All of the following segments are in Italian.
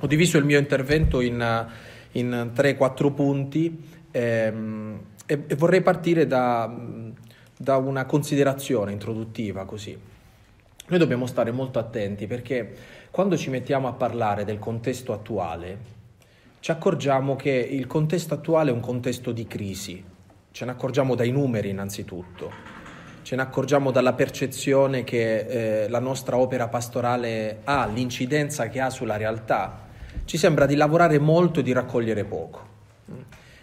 Ho diviso il mio intervento in, in 3-4 punti ehm, e, e, vorrei partire da, da una considerazione introduttiva così. Noi dobbiamo stare molto attenti perché quando ci mettiamo a parlare del contesto attuale, ci accorgiamo che il contesto attuale è un contesto di crisi, ce ne accorgiamo dai numeri innanzitutto, ce ne accorgiamo dalla percezione che eh, la nostra opera pastorale ha, l'incidenza che ha sulla realtà. Ci sembra di lavorare molto e di raccogliere poco.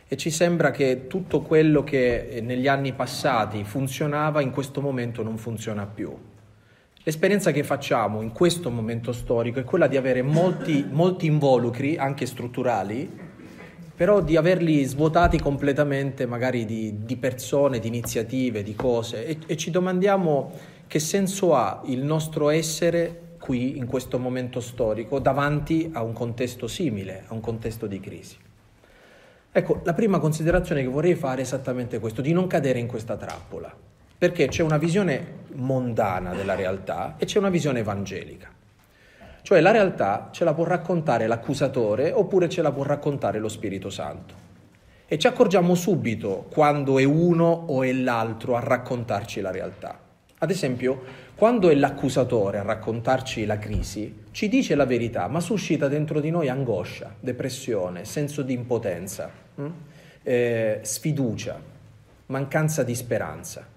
E ci sembra che tutto quello che eh, negli anni passati funzionava in questo momento non funziona più. L'esperienza che facciamo in questo momento storico è quella di avere molti, molti involucri, anche strutturali, però di averli svuotati completamente magari di, di persone, di iniziative, di cose e, e ci domandiamo che senso ha il nostro essere qui in questo momento storico davanti a un contesto simile, a un contesto di crisi. Ecco, la prima considerazione che vorrei fare è esattamente questo, di non cadere in questa trappola, perché c'è una visione mondana della realtà e c'è una visione evangelica. Cioè la realtà ce la può raccontare l'accusatore oppure ce la può raccontare lo Spirito Santo. E ci accorgiamo subito quando è uno o è l'altro a raccontarci la realtà. Ad esempio, quando è l'accusatore a raccontarci la crisi, ci dice la verità, ma suscita dentro di noi angoscia, depressione, senso di impotenza, hm? eh, sfiducia, mancanza di speranza.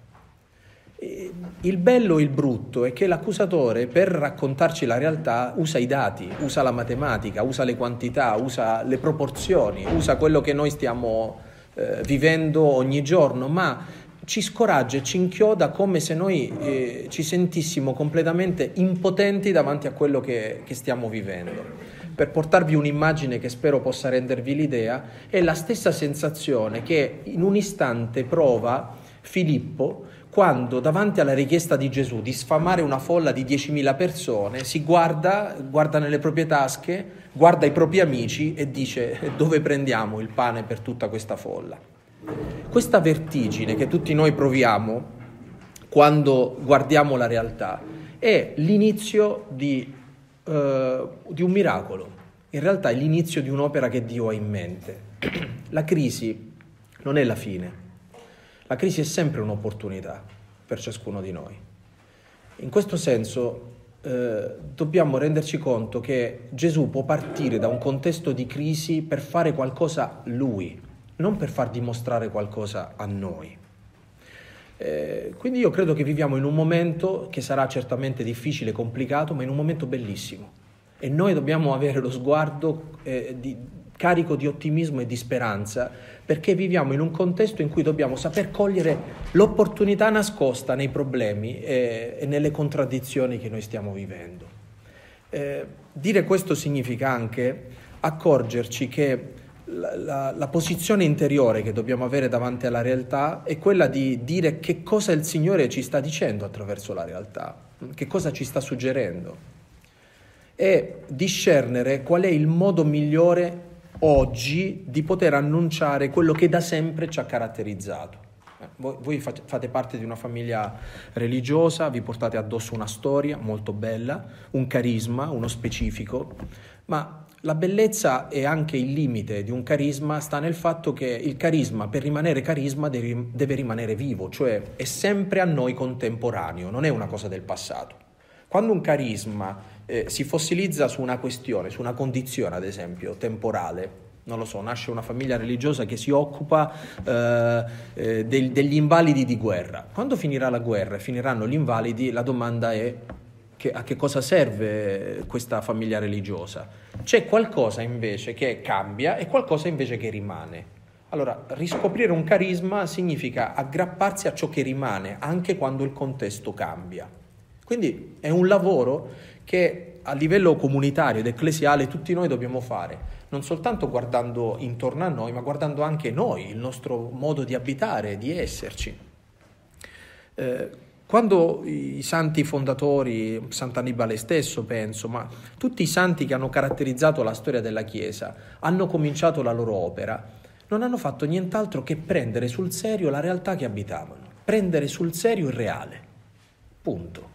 Il bello e il brutto è che l'accusatore per raccontarci la realtà usa i dati, usa la matematica, usa le quantità, usa le proporzioni, usa quello che noi stiamo eh, vivendo ogni giorno, ma ci scoraggia e ci inchioda come se noi eh, ci sentissimo completamente impotenti davanti a quello che, che stiamo vivendo. Per portarvi un'immagine che spero possa rendervi l'idea, è la stessa sensazione che in un istante prova Filippo quando davanti alla richiesta di Gesù di sfamare una folla di 10.000 persone si guarda, guarda nelle proprie tasche, guarda i propri amici e dice dove prendiamo il pane per tutta questa folla. Questa vertigine che tutti noi proviamo quando guardiamo la realtà è l'inizio di, uh, di un miracolo, in realtà è l'inizio di un'opera che Dio ha in mente. La crisi non è la fine, la crisi è sempre un'opportunità per ciascuno di noi. In questo senso eh, dobbiamo renderci conto che Gesù può partire da un contesto di crisi per fare qualcosa lui, non per far dimostrare qualcosa a noi. Eh, quindi io credo che viviamo in un momento che sarà certamente difficile, complicato, ma in un momento bellissimo. E noi dobbiamo avere lo sguardo eh, di, carico di ottimismo e di speranza, perché viviamo in un contesto in cui dobbiamo saper cogliere l'opportunità nascosta nei problemi e, e nelle contraddizioni che noi stiamo vivendo. Eh, dire questo significa anche accorgerci che la, la, la, posizione interiore che dobbiamo avere davanti alla realtà è quella di dire che cosa il Signore ci sta dicendo attraverso la realtà, che cosa ci sta suggerendo e discernere qual è il modo migliore oggi di poter annunciare quello che da sempre ci ha caratterizzato. Eh, voi, voi fate parte di una famiglia religiosa, vi portate addosso una storia molto bella, un carisma, uno specifico, ma la bellezza e anche il limite di un carisma sta nel fatto che il carisma, per rimanere carisma, deve, rimanere vivo, cioè è sempre a noi contemporaneo, non è una cosa del passato. Quando un carisma eh, si fossilizza su una questione, su una condizione ad esempio temporale, non lo so, nasce una famiglia religiosa che si occupa eh, eh, del, degli invalidi di guerra. Quando finirà la guerra e finiranno gli invalidi, la domanda è che, a che cosa serve questa famiglia religiosa? C'è qualcosa invece che cambia e qualcosa invece che rimane. Allora, riscoprire un carisma significa aggrapparsi a ciò che rimane, anche quando il contesto cambia. Quindi è un lavoro che a livello comunitario ed ecclesiale tutti noi dobbiamo fare, non soltanto guardando intorno a noi, ma guardando anche noi, il nostro modo di abitare, di esserci. Eh, quando i santi fondatori, Sant'Annibale stesso penso, ma tutti i santi che hanno caratterizzato la storia della Chiesa, hanno cominciato la loro opera, non hanno fatto nient'altro che prendere sul serio la realtà che abitavano, prendere sul serio il reale. Punto.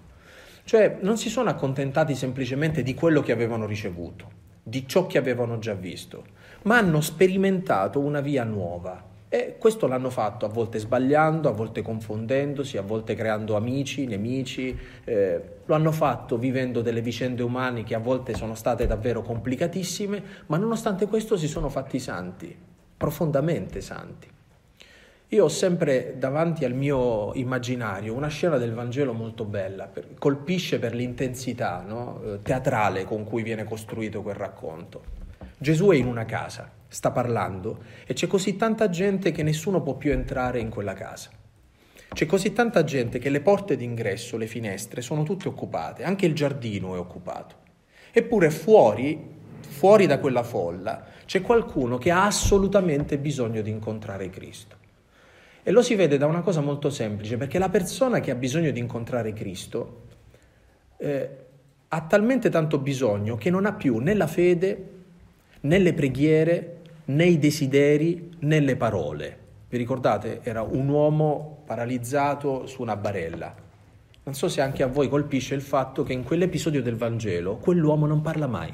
Cioè non si sono accontentati semplicemente di quello che avevano ricevuto, di ciò che avevano già visto, ma hanno sperimentato una via nuova. E questo l'hanno fatto a volte sbagliando, a volte confondendosi, a volte creando amici, nemici, eh, lo hanno fatto vivendo delle vicende umane che a volte sono state davvero complicatissime, ma nonostante questo si sono fatti santi, profondamente santi. Io ho sempre davanti al mio immaginario una scena del Vangelo molto bella, per, colpisce per l'intensità no? Eh, teatrale con cui viene costruito quel racconto. Gesù è in una casa, sta parlando e c'è così tanta gente che nessuno può più entrare in quella casa. C'è così tanta gente che le porte d'ingresso, le finestre sono tutte occupate, anche il giardino è occupato. Eppure fuori, fuori da quella folla, c'è qualcuno che ha assolutamente bisogno di incontrare Cristo. E lo si vede da una cosa molto semplice, perché la persona che ha bisogno di incontrare Cristo eh, ha talmente tanto bisogno che non ha più né la fede, né le preghiere, né i desideri, né le parole. Vi ricordate? Era un uomo paralizzato su una barella. Non so se anche a voi colpisce il fatto che in quell'episodio del Vangelo quell'uomo non parla mai,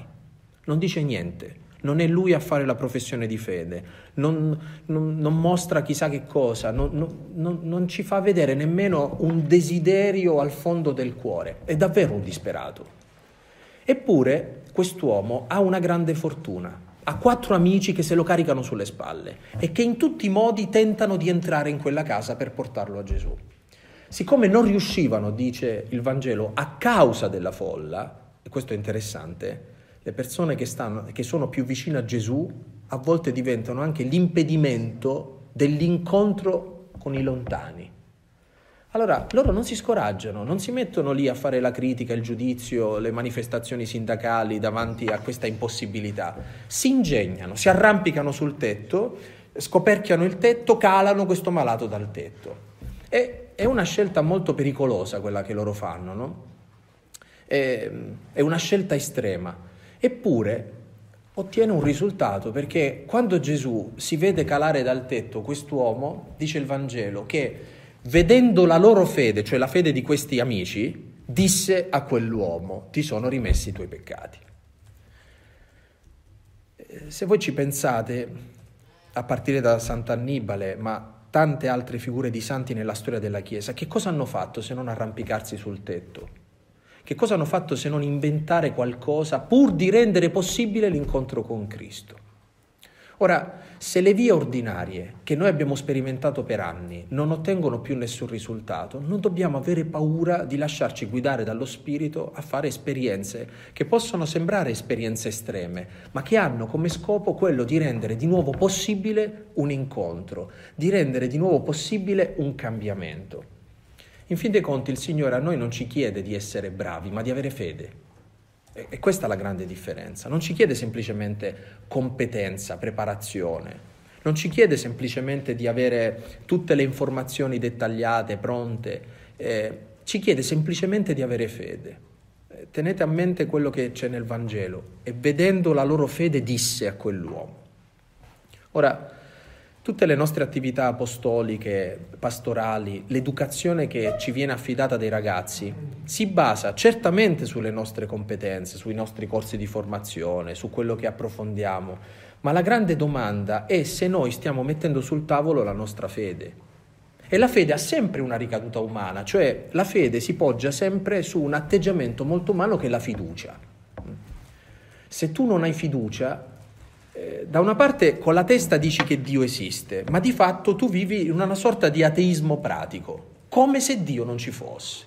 non dice niente, non è lui a fare la professione di fede, non, non, non mostra chissà che cosa, non, non, ci fa vedere nemmeno un desiderio al fondo del cuore, è davvero un disperato. Eppure quest'uomo ha una grande fortuna, ha quattro amici che se lo caricano sulle spalle e che in tutti i modi tentano di entrare in quella casa per portarlo a Gesù. Siccome non riuscivano, dice il Vangelo, a causa della folla, e questo è interessante, le persone che, stanno, che sono più vicine a Gesù a volte diventano anche l'impedimento dell'incontro con i lontani. Allora, loro non si scoraggiano, non si mettono lì a fare la critica, il giudizio, le manifestazioni sindacali davanti a questa impossibilità. Si ingegnano, si arrampicano sul tetto, scoperchiano il tetto, calano questo malato dal tetto. E, è una scelta molto pericolosa quella che loro fanno, no? è, è una scelta estrema. Eppure ottiene un risultato perché quando Gesù si vede calare dal tetto quest'uomo, dice il Vangelo, che vedendo la loro fede, cioè la fede di questi amici, disse a quell'uomo, ti sono rimessi i tuoi peccati. Eh, se voi ci pensate, a partire da Sant'Annibale, ma tante altre figure di santi nella storia della Chiesa, che cosa hanno fatto se non arrampicarsi sul tetto? Che cosa hanno fatto se non inventare qualcosa pur di rendere possibile l'incontro con Cristo? Ora, se le vie ordinarie che noi abbiamo sperimentato per anni non ottengono più nessun risultato, non dobbiamo avere paura di lasciarci guidare dallo Spirito a fare esperienze che possono sembrare esperienze estreme, ma che hanno come scopo quello di rendere di nuovo possibile un incontro, di rendere di nuovo possibile un cambiamento. In fin dei conti il Signore a noi non ci chiede di essere bravi, ma di avere fede. E questa è la grande differenza. Non ci chiede semplicemente competenza, preparazione. Non ci chiede semplicemente di avere tutte le informazioni dettagliate, pronte. Eh, ci chiede semplicemente di avere fede. Eh, tenete a mente quello che c'è nel Vangelo. E vedendo la loro fede disse a quell'uomo. Ora, Tutte le nostre attività apostoliche, pastorali, l'educazione che ci viene affidata dai ragazzi si basa certamente sulle nostre competenze, sui nostri corsi di formazione, su quello che approfondiamo, ma la grande domanda è se noi stiamo mettendo sul tavolo la nostra fede. E la fede ha sempre una ricaduta umana, cioè la fede si poggia sempre su un atteggiamento molto umano che è la fiducia. Se tu non hai fiducia, eh, da una parte con la testa dici che Dio esiste, ma di fatto tu vivi in una sorta di ateismo pratico, come se Dio non ci fosse.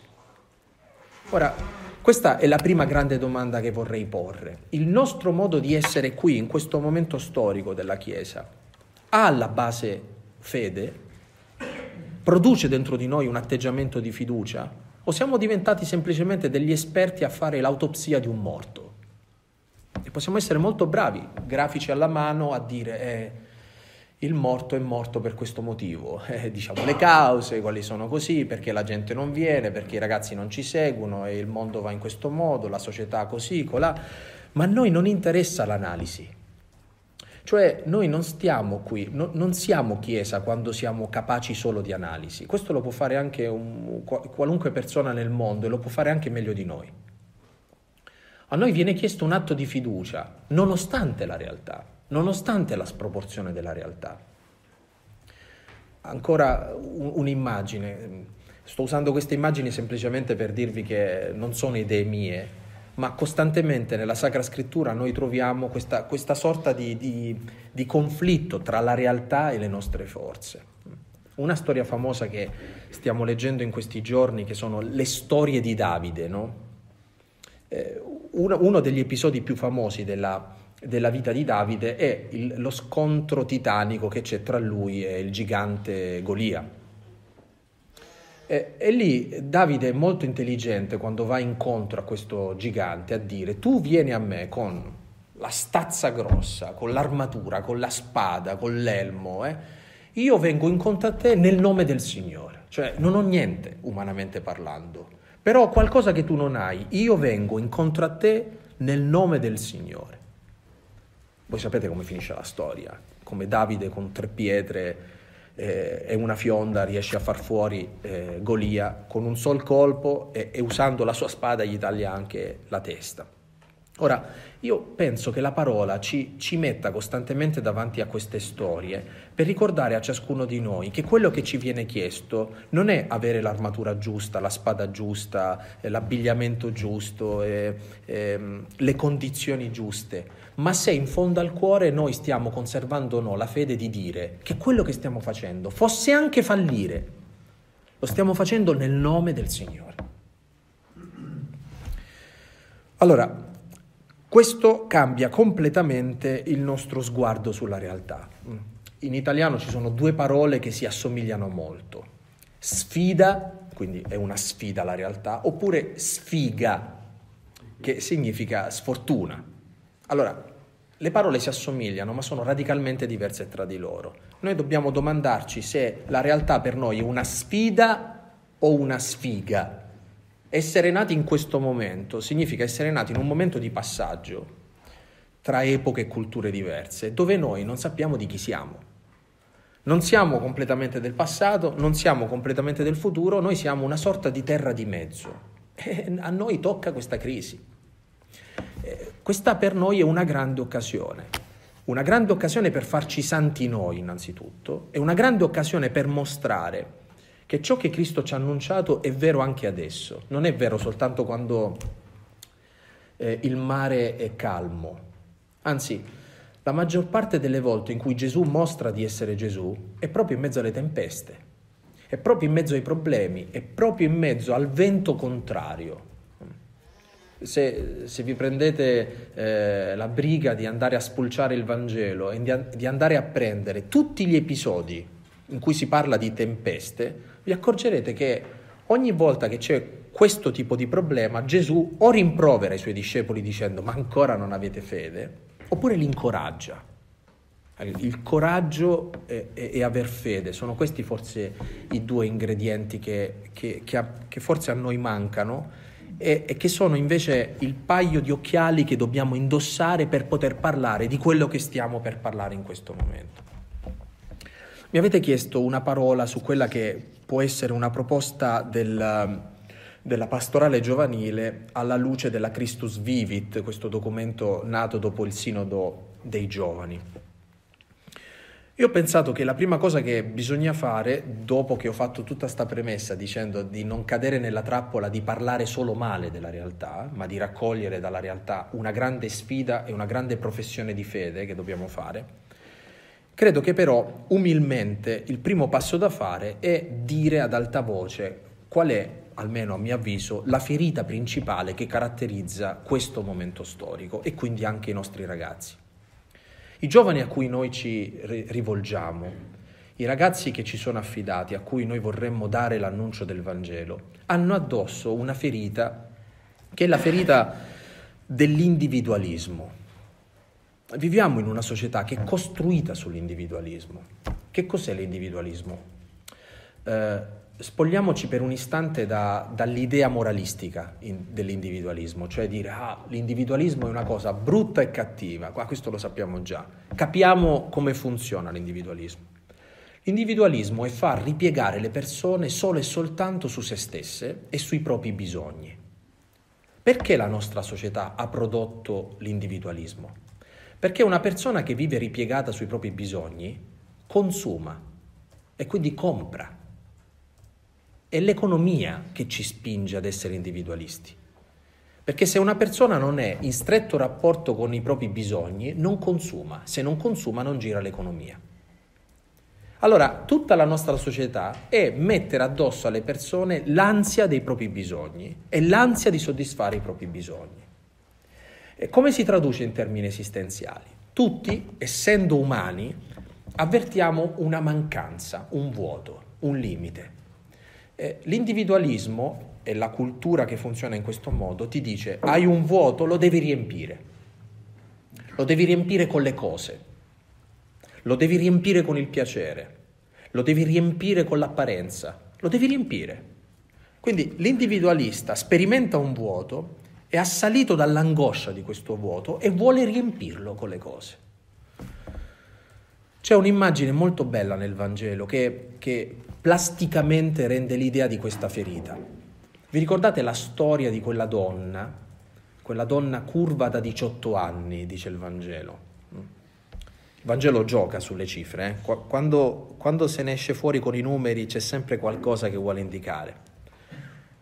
Ora, questa è la prima grande domanda che vorrei porre. Il nostro modo di essere qui, in questo momento storico della Chiesa, ha alla base fede? Produce dentro di noi un atteggiamento di fiducia? O siamo diventati semplicemente degli esperti a fare l'autopsia di un morto? E possiamo essere molto bravi, grafici alla mano, a dire eh, il morto è morto per questo motivo. Eh, diciamo le cause, quali sono così, perché la gente non viene, perché i ragazzi non ci seguono e il mondo va in questo modo, la società così, colà. Ma a noi non interessa l'analisi. Cioè noi non stiamo qui, no, non siamo Chiesa quando siamo capaci solo di analisi. Questo lo può fare anche un, qualunque persona nel mondo e lo può fare anche meglio di noi. A noi viene chiesto un atto di fiducia, nonostante la realtà, nonostante la sproporzione della realtà. Ancora un'immagine, sto usando queste immagini semplicemente per dirvi che non sono idee mie, ma costantemente nella Sacra Scrittura noi troviamo questa, questa sorta di, di, di, conflitto tra la realtà e le nostre forze. Una storia famosa che stiamo leggendo in questi giorni, che sono le storie di Davide, no? eh, uno, uno, degli episodi più famosi della, della vita di Davide è il, lo scontro titanico che c'è tra lui e il gigante Golia. E, e, lì Davide è molto intelligente quando va incontro a questo gigante a dire tu vieni a me con la stazza grossa, con l'armatura, con la spada, con l'elmo, eh? io vengo incontro a te nel nome del Signore, cioè non ho niente umanamente parlando, però qualcosa che tu non hai, io vengo incontro a te nel nome del Signore. Voi sapete come finisce la storia, come Davide con tre pietre eh, e una fionda riesce a far fuori eh, Golia con un sol colpo e, e usando la sua spada gli taglia anche la testa. Ora, io penso che la parola ci, ci, metta costantemente davanti a queste storie per ricordare a ciascuno di noi che quello che ci viene chiesto non è avere l'armatura giusta, la spada giusta, eh, l'abbigliamento giusto, eh, eh, le condizioni giuste, ma se in fondo al cuore noi stiamo conservando no, la fede di dire che quello che stiamo facendo fosse anche fallire, lo stiamo facendo nel nome del Signore. Allora, questo cambia completamente il nostro sguardo sulla realtà. In italiano ci sono due parole che si assomigliano molto. Sfida, quindi è una sfida la realtà, oppure sfiga, che significa sfortuna. Allora, le parole si assomigliano, ma sono radicalmente diverse tra di loro. Noi dobbiamo domandarci se la realtà per noi è una sfida o una sfiga. Essere nati in questo momento significa essere nati in un momento di passaggio tra epoche e culture diverse, dove noi non sappiamo di chi siamo. Non siamo completamente del passato, non siamo completamente del futuro, noi siamo una sorta di terra di mezzo. E a noi tocca questa crisi. Eh, questa per noi è una grande occasione. Una grande occasione per farci santi noi innanzitutto e una grande occasione per mostrare che ciò che Cristo ci ha annunciato è vero anche adesso, non è vero soltanto quando eh, il mare è calmo, anzi la maggior parte delle volte in cui Gesù mostra di essere Gesù è proprio in mezzo alle tempeste, è proprio in mezzo ai problemi, è proprio in mezzo al vento contrario. Se, se vi prendete eh, la briga di andare a spulciare il Vangelo e di, di andare a prendere tutti gli episodi in cui si parla di tempeste, vi accorgerete che ogni volta che c'è questo tipo di problema, Gesù o rimprovera i suoi discepoli dicendo ma ancora non avete fede, oppure li incoraggia. Il coraggio e, e, e aver fede sono questi forse i due ingredienti che, che, che, a, che forse a noi mancano e, e che sono invece il paio di occhiali che dobbiamo indossare per poter parlare di quello che stiamo per parlare in questo momento. Mi avete chiesto una parola su quella che può essere una proposta del, della pastorale giovanile alla luce della Christus Vivit, questo documento nato dopo il sinodo dei giovani. Io ho pensato che la prima cosa che bisogna fare, dopo che ho fatto tutta questa premessa dicendo di non cadere nella trappola di parlare solo male della realtà, ma di raccogliere dalla realtà una grande sfida e una grande professione di fede che dobbiamo fare, Credo che però umilmente il primo passo da fare è dire ad alta voce qual è, almeno a mio avviso, la ferita principale che caratterizza questo momento storico e quindi anche i nostri ragazzi. I giovani a cui noi ci rivolgiamo, i ragazzi che ci sono affidati, a cui noi vorremmo dare l'annuncio del Vangelo, hanno addosso una ferita che è la ferita dell'individualismo Viviamo in una società che è costruita sull'individualismo. Che cos'è l'individualismo? Eh, spogliamoci per un istante da, dall'idea moralistica in, dell'individualismo, cioè dire ah, l'individualismo è una cosa brutta e cattiva, qua questo lo sappiamo già, capiamo come funziona l'individualismo. L'individualismo è far ripiegare le persone solo e soltanto su se stesse e sui propri bisogni. Perché la nostra società ha prodotto l'individualismo? Perché una persona che vive ripiegata sui propri bisogni consuma e quindi compra. È l'economia che ci spinge ad essere individualisti. Perché se una persona non è in stretto rapporto con i propri bisogni, non consuma. Se non consuma non gira l'economia. Allora, tutta la nostra società è mettere addosso alle persone l'ansia dei propri bisogni e l'ansia di soddisfare i propri bisogni. E come si traduce in termini esistenziali? Tutti, essendo umani, avvertiamo una mancanza, un vuoto, un limite. Eh, l'individualismo e la cultura che funziona in questo modo ti dice hai un vuoto, lo devi riempire. Lo devi riempire con le cose, lo devi riempire con il piacere, lo devi riempire con l'apparenza, lo devi riempire. Quindi l'individualista sperimenta un vuoto, è assalito dall'angoscia di questo vuoto e vuole riempirlo con le cose. C'è un'immagine molto bella nel Vangelo che, che plasticamente rende l'idea di questa ferita. Vi ricordate la storia di quella donna, quella donna curva da 18 anni, dice il Vangelo? Il Vangelo gioca sulle cifre, eh? quando, quando se ne esce fuori con i numeri c'è sempre qualcosa che vuole indicare.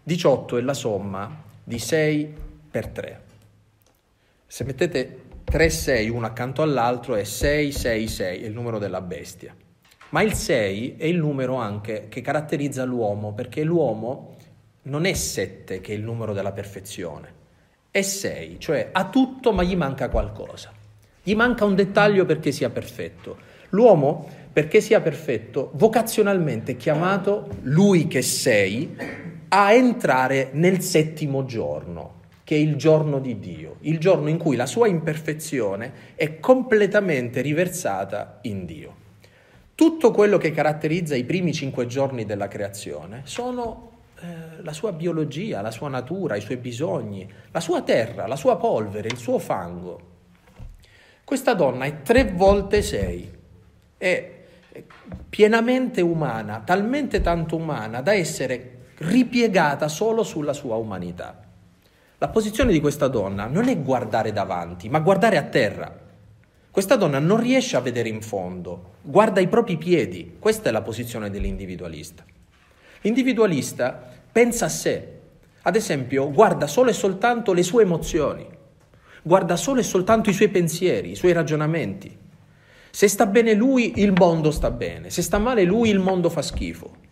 18 è la somma di 6 per 3. Se mettete 3 6 uno accanto all'altro è 6 6 6, è il numero della bestia. Ma il 6 è il numero anche che caratterizza l'uomo, perché l'uomo non è 7 che è il numero della perfezione, è 6, cioè ha tutto ma gli manca qualcosa. Gli manca un dettaglio perché sia perfetto. L'uomo, perché sia perfetto, vocazionalmente è chiamato, lui che sei, a entrare nel settimo giorno, che è il giorno di Dio, il giorno in cui la sua imperfezione è completamente riversata in Dio. Tutto quello che caratterizza i primi cinque giorni della creazione sono eh, la sua biologia, la sua natura, i suoi bisogni, la sua terra, la sua polvere, il suo fango. Questa donna è tre volte sei, è pienamente umana, talmente tanto umana da essere ripiegata solo sulla sua umanità. La posizione di questa donna non è guardare davanti, ma guardare a terra. Questa donna non riesce a vedere in fondo, guarda i propri piedi. Questa è la posizione dell'individualista. L'individualista pensa a sé, ad esempio guarda solo e soltanto le sue emozioni guarda solo e soltanto i suoi pensieri, i suoi ragionamenti. Se sta bene lui, il mondo sta bene, se sta male lui, il mondo fa schifo.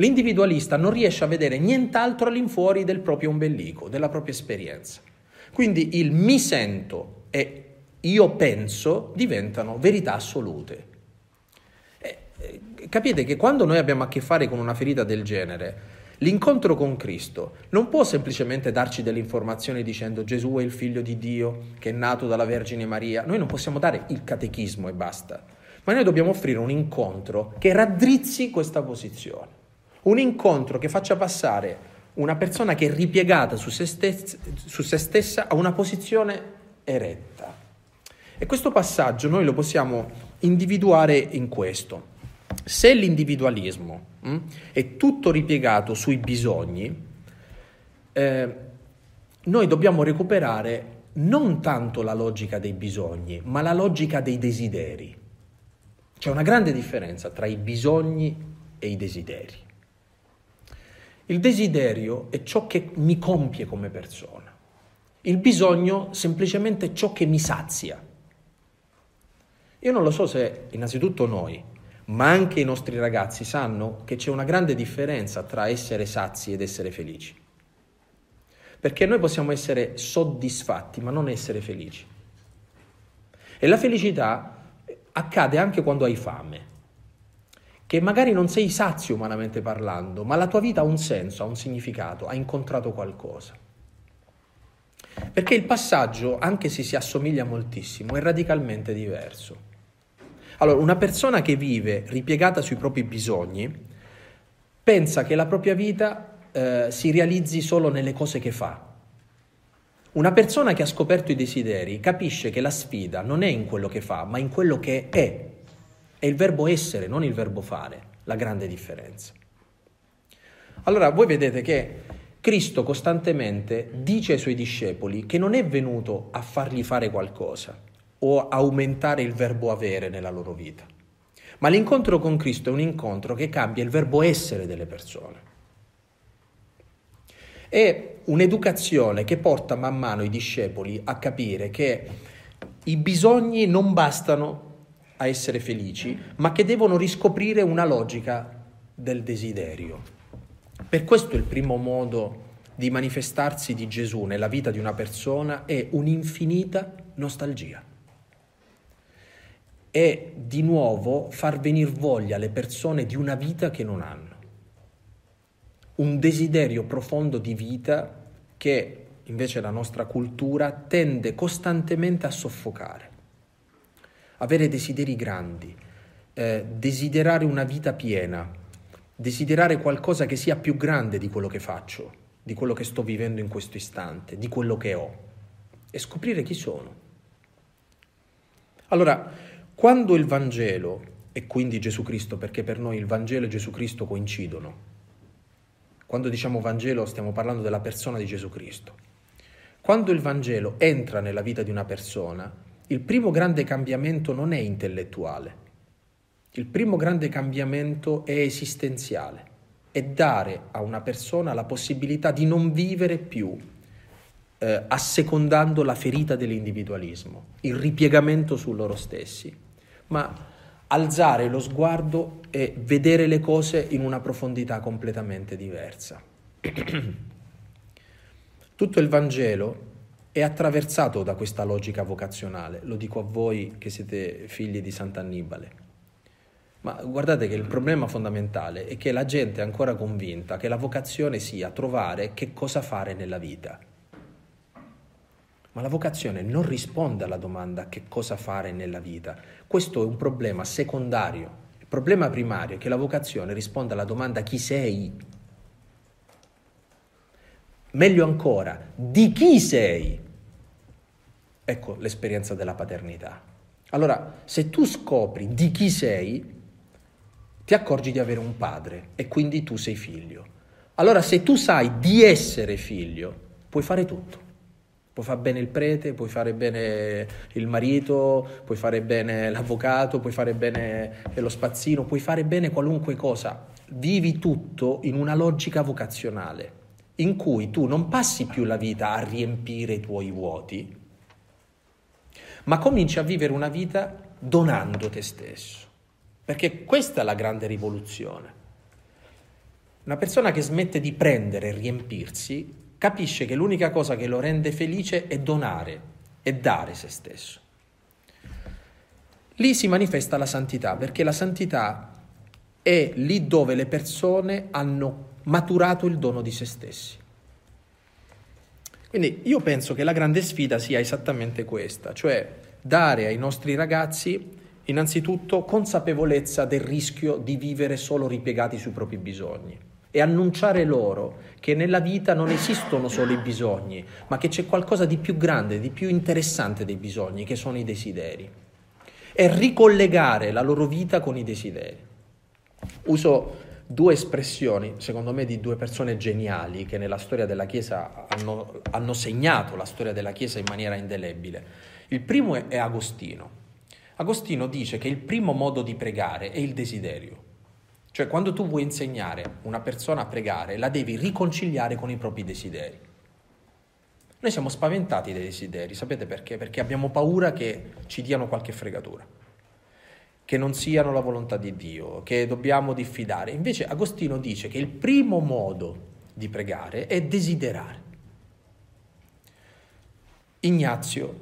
L'individualista non riesce a vedere nient'altro all'infuori del proprio ombelico, della propria esperienza. Quindi il mi sento e io penso diventano verità assolute. E, eh, capite che quando noi abbiamo a che fare con una ferita del genere, L'incontro con Cristo non può semplicemente darci delle informazioni dicendo Gesù è il figlio di Dio che è nato dalla Vergine Maria. Noi non possiamo dare il catechismo e basta, ma noi dobbiamo offrire un incontro che raddrizzi questa posizione, un incontro che faccia passare una persona che è ripiegata su se, stessa, su se stessa a una posizione eretta. E questo passaggio noi lo possiamo individuare in questo. Se l'individualismo mh, mm, è tutto ripiegato sui bisogni, eh, noi dobbiamo recuperare non tanto la logica dei bisogni, ma la logica dei desideri. C'è una grande differenza tra i bisogni e i desideri. Il desiderio è ciò che mi compie come persona. Il bisogno semplicemente è ciò che mi sazia. Io non lo so se innanzitutto noi ma anche i nostri ragazzi sanno che c'è una grande differenza tra essere sazi ed essere felici. Perché noi possiamo essere soddisfatti, ma non essere felici. E la felicità accade anche quando hai fame, che magari non sei sazio umanamente parlando, ma la tua vita ha un senso, ha un significato, ha incontrato qualcosa. Perché il passaggio, anche se si assomiglia moltissimo, è radicalmente diverso. Allora, una persona che vive ripiegata sui propri bisogni pensa che la propria vita eh, si realizzi solo nelle cose che fa. Una persona che ha scoperto i desideri capisce che la sfida non è in quello che fa, ma in quello che è. È il verbo essere, non il verbo fare, la grande differenza. Allora, voi vedete che Cristo costantemente dice ai suoi discepoli che non è venuto a fargli fare qualcosa o aumentare il verbo avere nella loro vita, ma l'incontro con Cristo è un incontro che cambia il verbo essere delle persone. È un'educazione che porta man mano i discepoli a capire che i bisogni non bastano a essere felici, ma che devono riscoprire una logica del desiderio. Per questo il primo modo di manifestarsi di Gesù nella vita di una persona è un'infinita nostalgia. È di nuovo far venire voglia alle persone di una vita che non hanno. Un desiderio profondo di vita che invece la nostra cultura tende costantemente a soffocare. Avere desideri grandi, eh, desiderare una vita piena, desiderare qualcosa che sia più grande di quello che faccio, di quello che sto vivendo in questo istante, di quello che ho e scoprire chi sono. Allora, quando il Vangelo e quindi Gesù Cristo, perché per noi il Vangelo e Gesù Cristo coincidono, quando diciamo Vangelo stiamo parlando della persona di Gesù Cristo. Quando il Vangelo entra nella vita di una persona, il primo grande cambiamento non è intellettuale, il primo grande cambiamento è esistenziale, è dare a una persona la possibilità di non vivere più eh, assecondando la ferita dell'individualismo, il ripiegamento su loro stessi, ma alzare lo sguardo e vedere le cose in una profondità completamente diversa. Tutto il Vangelo è attraversato da questa logica vocazionale, lo dico a voi che siete figli di Sant'Annibale. Ma guardate che il problema fondamentale è che la gente è ancora convinta che la vocazione sia trovare che cosa fare nella vita. Ma la vocazione non risponde alla domanda che cosa fare nella vita. Questo è un problema secondario. Il problema primario è che la vocazione risponde alla domanda chi sei. Meglio ancora, di chi sei? Ecco l'esperienza della paternità. Allora, se tu scopri di chi sei, ti accorgi di avere un padre e quindi tu sei figlio. Allora, se tu sai di essere figlio, puoi fare tutto. Puoi fare bene il prete, puoi fare bene il marito, puoi fare bene l'avvocato, puoi fare bene lo spazzino, puoi fare bene qualunque cosa. Vivi tutto in una logica vocazionale in cui tu non passi più la vita a riempire i tuoi vuoti, ma cominci a vivere una vita donando te stesso. Perché questa è la grande rivoluzione. Una persona che smette di prendere e riempirsi capisce che l'unica cosa che lo rende felice è donare e dare se stesso. Lì si manifesta la santità, perché la santità è lì dove le persone hanno maturato il dono di se stessi. Quindi io penso che la grande sfida sia esattamente questa, cioè dare ai nostri ragazzi innanzitutto consapevolezza del rischio di vivere solo ripiegati sui propri bisogni e annunciare loro che nella vita non esistono solo i bisogni, ma che c'è qualcosa di più grande, di più interessante dei bisogni, che sono i desideri. E ricollegare la loro vita con i desideri. Uso due espressioni, secondo me, di due persone geniali che nella storia della Chiesa hanno, hanno segnato la storia della Chiesa in maniera indelebile. Il primo è, è Agostino. Agostino dice che il primo modo di pregare è il desiderio. Cioè quando tu vuoi insegnare una persona a pregare, la devi riconciliare con i propri desideri. Noi siamo spaventati dai desideri, sapete perché? Perché abbiamo paura che ci diano qualche fregatura che non siano la volontà di Dio, che dobbiamo diffidare. Invece Agostino dice che il primo modo di pregare è desiderare. Ignazio,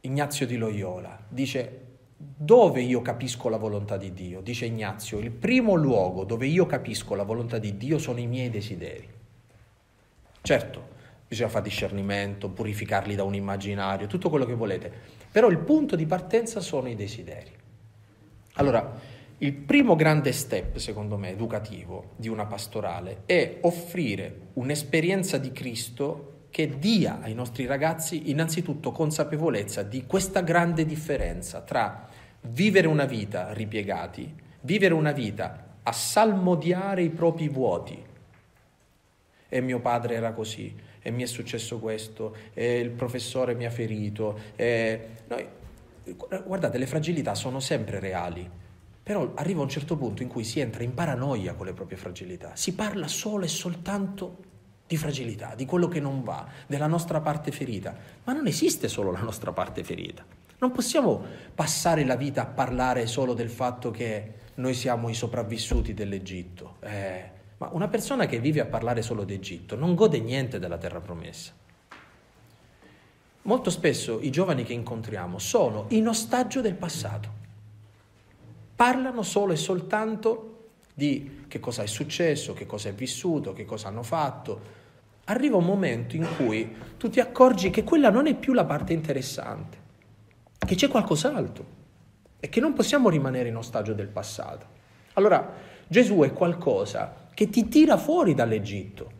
Ignazio di Loyola, dice dove io capisco la volontà di Dio? Dice Ignazio, il primo luogo dove io capisco la volontà di Dio sono i miei desideri. Certo, bisogna fare discernimento, purificarli da un immaginario, tutto quello che volete, però il punto di partenza sono i desideri. Allora, il primo grande step, secondo me, educativo di una pastorale è offrire un'esperienza di Cristo che dia ai nostri ragazzi innanzitutto consapevolezza di questa grande differenza tra vivere una vita ripiegati, vivere una vita a salmodiare i propri vuoti e mio padre era così, e mi è successo questo, e il professore mi ha ferito. E... Noi, guardate, le fragilità sono sempre reali, però arriva un certo punto in cui si entra in paranoia con le proprie fragilità, si parla solo e soltanto di fragilità, di quello che non va, della nostra parte ferita, ma non esiste solo la nostra parte ferita. Non possiamo passare la vita a parlare solo del fatto che noi siamo i sopravvissuti dell'Egitto. Eh, ma una persona che vive a parlare solo d'Egitto non gode niente della terra promessa. Molto spesso i giovani che incontriamo sono in ostaggio del passato. Parlano solo e soltanto di che cosa è successo, che cosa è vissuto, che cosa hanno fatto. Arriva un momento in cui tu ti accorgi che quella non è più la parte interessante, che c'è qualcos'altro e che non possiamo rimanere in ostaggio del passato. Allora Gesù è qualcosa che ti tira fuori dall'Egitto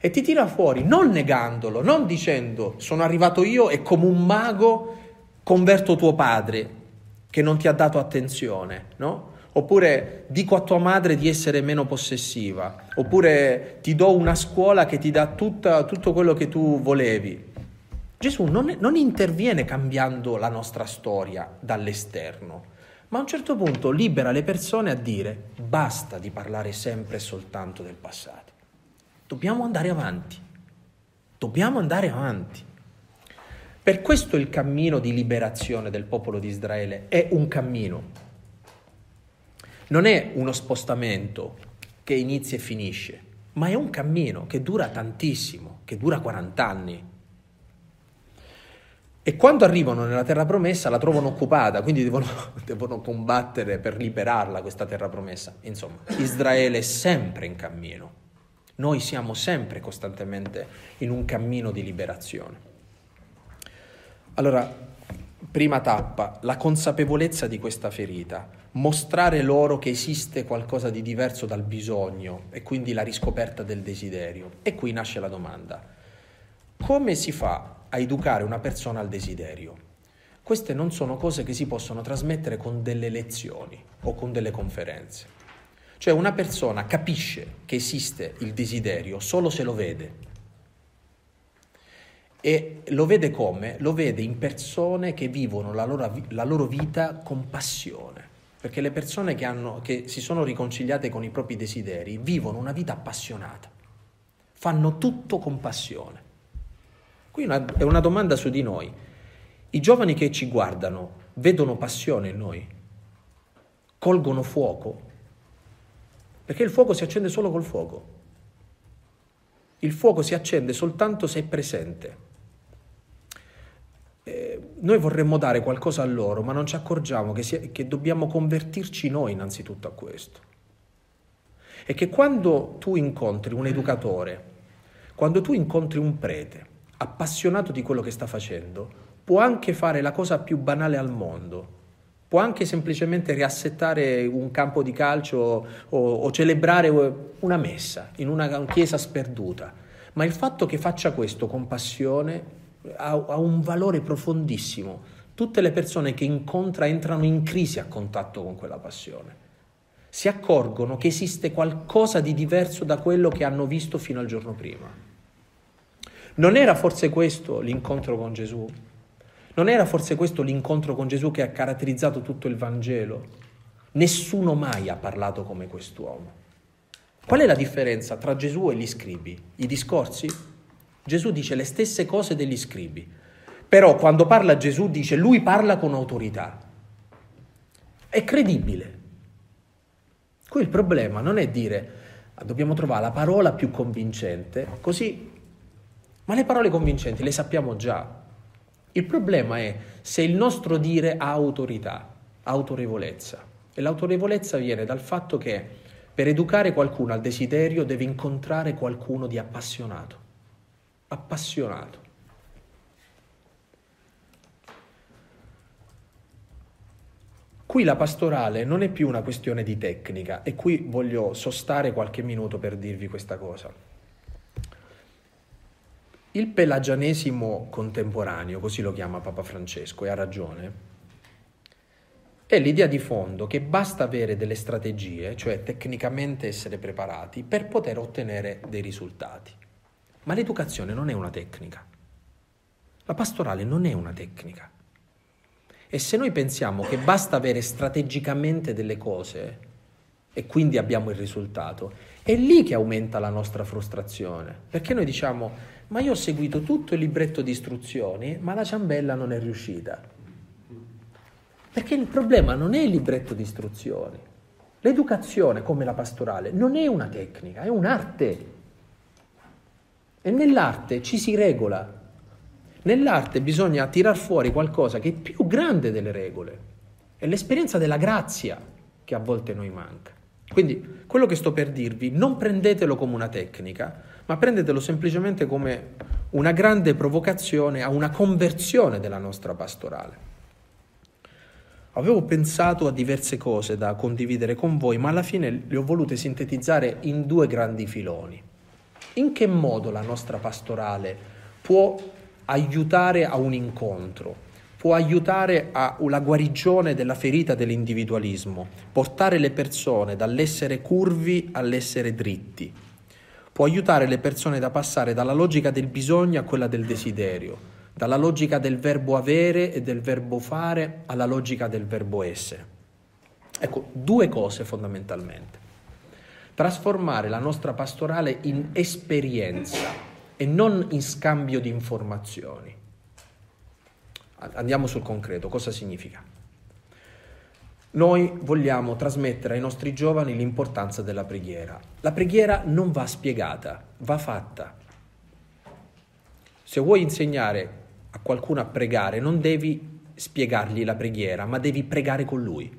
e ti tira fuori non negandolo, non dicendo sono arrivato io e come un mago converto tuo padre che non ti ha dato attenzione, no? Oppure dico a tua madre di essere meno possessiva, oppure ti do una scuola che ti dà tutta, tutto quello che tu volevi. Gesù non, non interviene cambiando la nostra storia dall'esterno, ma a un certo punto libera le persone a dire basta di parlare sempre e soltanto del passato. Dobbiamo andare avanti. Dobbiamo andare avanti. Per questo il cammino di liberazione del popolo di Israele è un cammino. Non è uno spostamento che inizia e finisce, ma è un cammino che dura tantissimo, che dura 40 anni, e quando arrivano nella terra promessa la trovano occupata, quindi devono, devono, combattere per liberarla questa terra promessa. Insomma, Israele è sempre in cammino. Noi siamo sempre costantemente in un cammino di liberazione. Allora, prima tappa, la consapevolezza di questa ferita, mostrare loro che esiste qualcosa di diverso dal bisogno e quindi la riscoperta del desiderio. E qui nasce la domanda. Come si fa a educare una persona al desiderio. Queste non sono cose che si possono trasmettere con delle lezioni o con delle conferenze. Cioè una persona capisce che esiste il desiderio solo se lo vede. E lo vede come? Lo vede in persone che vivono la loro, la loro vita con passione. Perché le persone che, hanno, che si sono riconciliate con i propri desideri vivono una vita appassionata. Fanno tutto con passione. Qui è una domanda su di noi. I giovani che ci guardano vedono passione in noi? Colgono fuoco? Perché il fuoco si accende solo col fuoco. Il fuoco si accende soltanto se è presente. Eh, noi vorremmo dare qualcosa a loro, ma non ci accorgiamo che, si, che dobbiamo convertirci noi innanzitutto a questo. E che quando tu incontri un educatore, quando tu incontri un prete, appassionato di quello che sta facendo, può anche fare la cosa più banale al mondo, può anche semplicemente riassettare un campo di calcio o, o celebrare una messa in una chiesa sperduta, ma il fatto che faccia questo con passione ha, ha un valore profondissimo. Tutte le persone che incontra entrano in crisi a contatto con quella passione. Si accorgono che esiste qualcosa di diverso da quello che hanno visto fino al giorno prima. Non era forse questo l'incontro con Gesù? Non era forse questo l'incontro con Gesù che ha caratterizzato tutto il Vangelo? Nessuno mai ha parlato come quest'uomo. Qual è la differenza tra Gesù e gli scribi? I discorsi? Gesù dice le stesse cose degli scribi, però quando parla Gesù dice lui parla con autorità. È credibile. Qui il problema non è dire dobbiamo trovare la parola più convincente, così ma le parole convincenti le sappiamo già. Il problema è se il nostro dire ha autorità, autorevolezza. E l'autorevolezza viene dal fatto che per educare qualcuno al desiderio deve incontrare qualcuno di appassionato. Appassionato. Qui la pastorale non è più una questione di tecnica e qui voglio sostare qualche minuto per dirvi questa cosa. Il pelagianesimo contemporaneo, così lo chiama Papa Francesco, e ha ragione, è l'idea di fondo che basta avere delle strategie, cioè tecnicamente essere preparati, per poter ottenere dei risultati. Ma l'educazione non è una tecnica. La pastorale non è una tecnica. E se noi pensiamo che basta avere strategicamente delle cose e quindi abbiamo il risultato, è lì che aumenta la nostra frustrazione. Perché noi diciamo, ma io ho seguito tutto il libretto di istruzioni, ma la ciambella non è riuscita. Perché il problema non è il libretto di istruzioni. L'educazione, come la pastorale, non è una tecnica, è un'arte. E nell'arte ci si regola. Nell'arte bisogna tirar fuori qualcosa che è più grande delle regole. È l'esperienza della grazia che a volte noi manca. Quindi quello che sto per dirvi, non prendetelo come una tecnica, ma prendetelo semplicemente come una grande provocazione a una conversione della nostra pastorale. Avevo pensato a diverse cose da condividere con voi, ma alla fine le ho volute sintetizzare in due grandi filoni. In che modo la nostra pastorale può aiutare a un incontro, può aiutare alla guarigione della ferita dell'individualismo, portare le persone dall'essere curvi all'essere dritti, può aiutare le persone da passare dalla logica del bisogno a quella del desiderio, dalla logica del verbo avere e del verbo fare alla logica del verbo essere. Ecco, due cose fondamentalmente. Trasformare la nostra pastorale in esperienza e non in scambio di informazioni. Andiamo sul concreto, cosa significa? Noi vogliamo trasmettere ai nostri giovani l'importanza della preghiera. La preghiera non va spiegata, va fatta. Se vuoi insegnare a qualcuno a pregare, non devi spiegargli la preghiera, ma devi pregare con lui.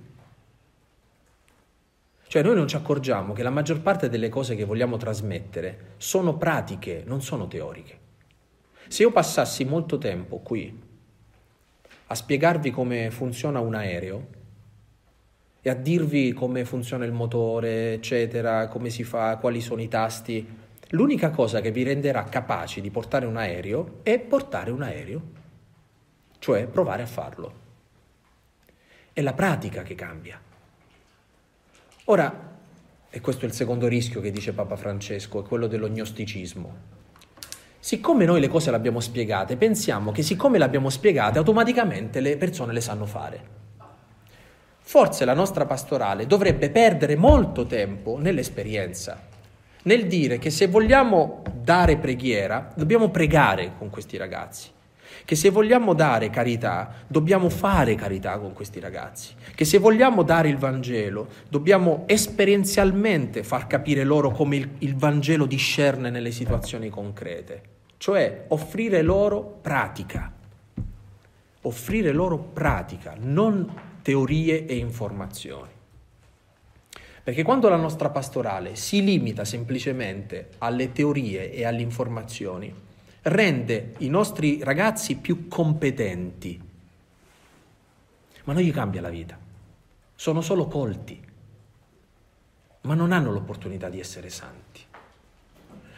Cioè noi non ci accorgiamo che la maggior parte delle cose che vogliamo trasmettere sono pratiche, non sono teoriche. Se io passassi molto tempo qui a spiegarvi come funziona un aereo e a dirvi come funziona il motore, eccetera, come si fa, quali sono i tasti. L'unica cosa che vi renderà capaci di portare un aereo è portare un aereo, cioè provare a farlo. È la pratica che cambia. Ora, e questo è il secondo rischio che dice Papa Francesco, è quello dell'ognosticismo. Siccome noi le cose le abbiamo spiegate, pensiamo che siccome le abbiamo spiegate, automaticamente le persone le sanno fare. Forse la nostra pastorale dovrebbe perdere molto tempo nell'esperienza, nel dire che se vogliamo dare preghiera, dobbiamo pregare con questi ragazzi, che se vogliamo dare carità, dobbiamo fare carità con questi ragazzi, che se vogliamo dare il Vangelo, dobbiamo esperienzialmente far capire loro come il, il Vangelo discerne nelle situazioni concrete cioè offrire loro pratica, offrire loro pratica, non teorie e informazioni. Perché quando la nostra pastorale si limita semplicemente alle teorie e alle informazioni, rende i nostri ragazzi più competenti, ma non gli cambia la vita. Sono solo colti, ma non hanno l'opportunità di essere santi.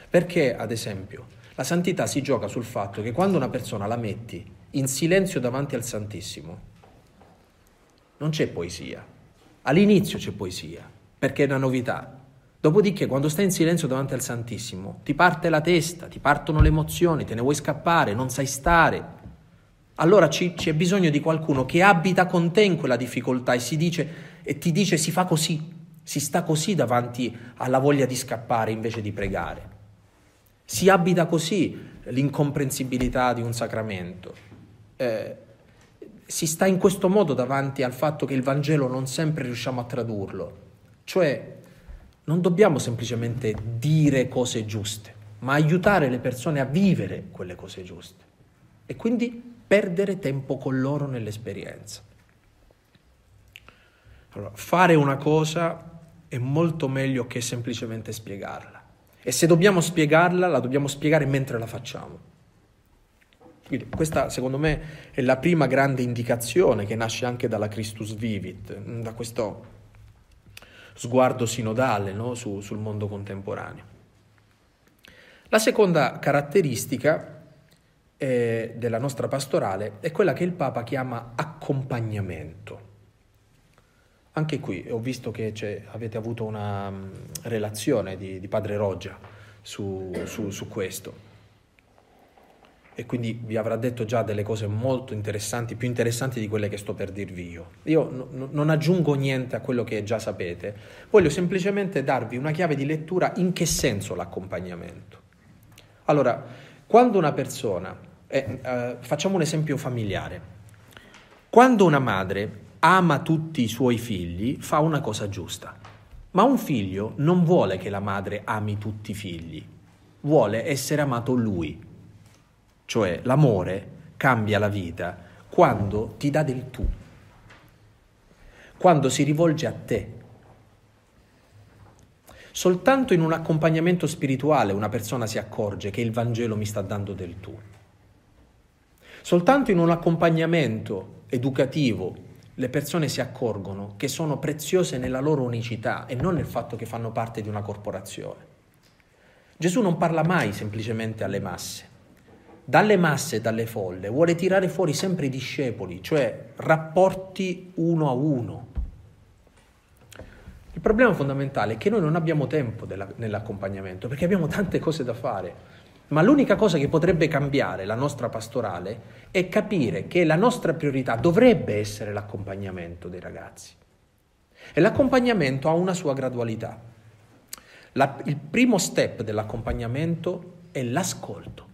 Perché, ad esempio, la santità si gioca sul fatto che quando una persona la metti in silenzio davanti al Santissimo, non c'è poesia. All'inizio c'è poesia, perché è una novità. Dopodiché, quando stai in silenzio davanti al Santissimo, ti parte la testa, ti partono le emozioni, te ne vuoi scappare, non sai stare. Allora ci, c'è bisogno di qualcuno che abita con te in quella difficoltà e, dice, e ti dice si fa così, si sta così davanti alla voglia di scappare invece di pregare. Si abita così l'incomprensibilità di un sacramento. Eh, si sta in questo modo davanti al fatto che il Vangelo non sempre riusciamo a tradurlo. Cioè, non dobbiamo semplicemente dire cose giuste, ma aiutare le persone a vivere quelle cose giuste. E quindi perdere tempo con loro nell'esperienza. Allora, fare una cosa è molto meglio che semplicemente spiegarla. E se dobbiamo spiegarla, la dobbiamo spiegare mentre la facciamo. Quindi questa secondo me è la prima grande indicazione che nasce anche dalla Christus Vivit, da questo sguardo sinodale no? Su, sul mondo contemporaneo. La seconda caratteristica eh, della nostra pastorale è quella che il Papa chiama accompagnamento. Anche qui ho visto che avete avuto una um, relazione di, di, padre Roggia su, su, su questo. e quindi vi avrà detto già delle cose molto interessanti, più interessanti di quelle che sto per dirvi io. Io n- non aggiungo niente a quello che già sapete, voglio semplicemente darvi una chiave di lettura in che senso l'accompagnamento. Allora, quando una persona, eh, eh, facciamo un esempio familiare, quando una madre ama tutti i suoi figli, fa una cosa giusta, ma un figlio non vuole che la madre ami tutti i figli, vuole essere amato lui cioè l'amore cambia la vita quando ti dà del tu, quando si rivolge a te. Soltanto in un accompagnamento spirituale una persona si accorge che il Vangelo mi sta dando del tu. Soltanto in un accompagnamento educativo le persone si accorgono che sono preziose nella loro unicità e non nel fatto che fanno parte di una corporazione. Gesù non parla mai semplicemente alle masse, dalle masse e dalle folle vuole tirare fuori sempre i discepoli, cioè rapporti uno a uno. Il problema fondamentale è che noi non abbiamo tempo della, nell'accompagnamento perché abbiamo tante cose da fare. Ma l'unica cosa che potrebbe cambiare la nostra pastorale è capire che la nostra priorità dovrebbe essere l'accompagnamento dei ragazzi. E l'accompagnamento ha una sua gradualità. La, il primo step dell'accompagnamento è l'ascolto.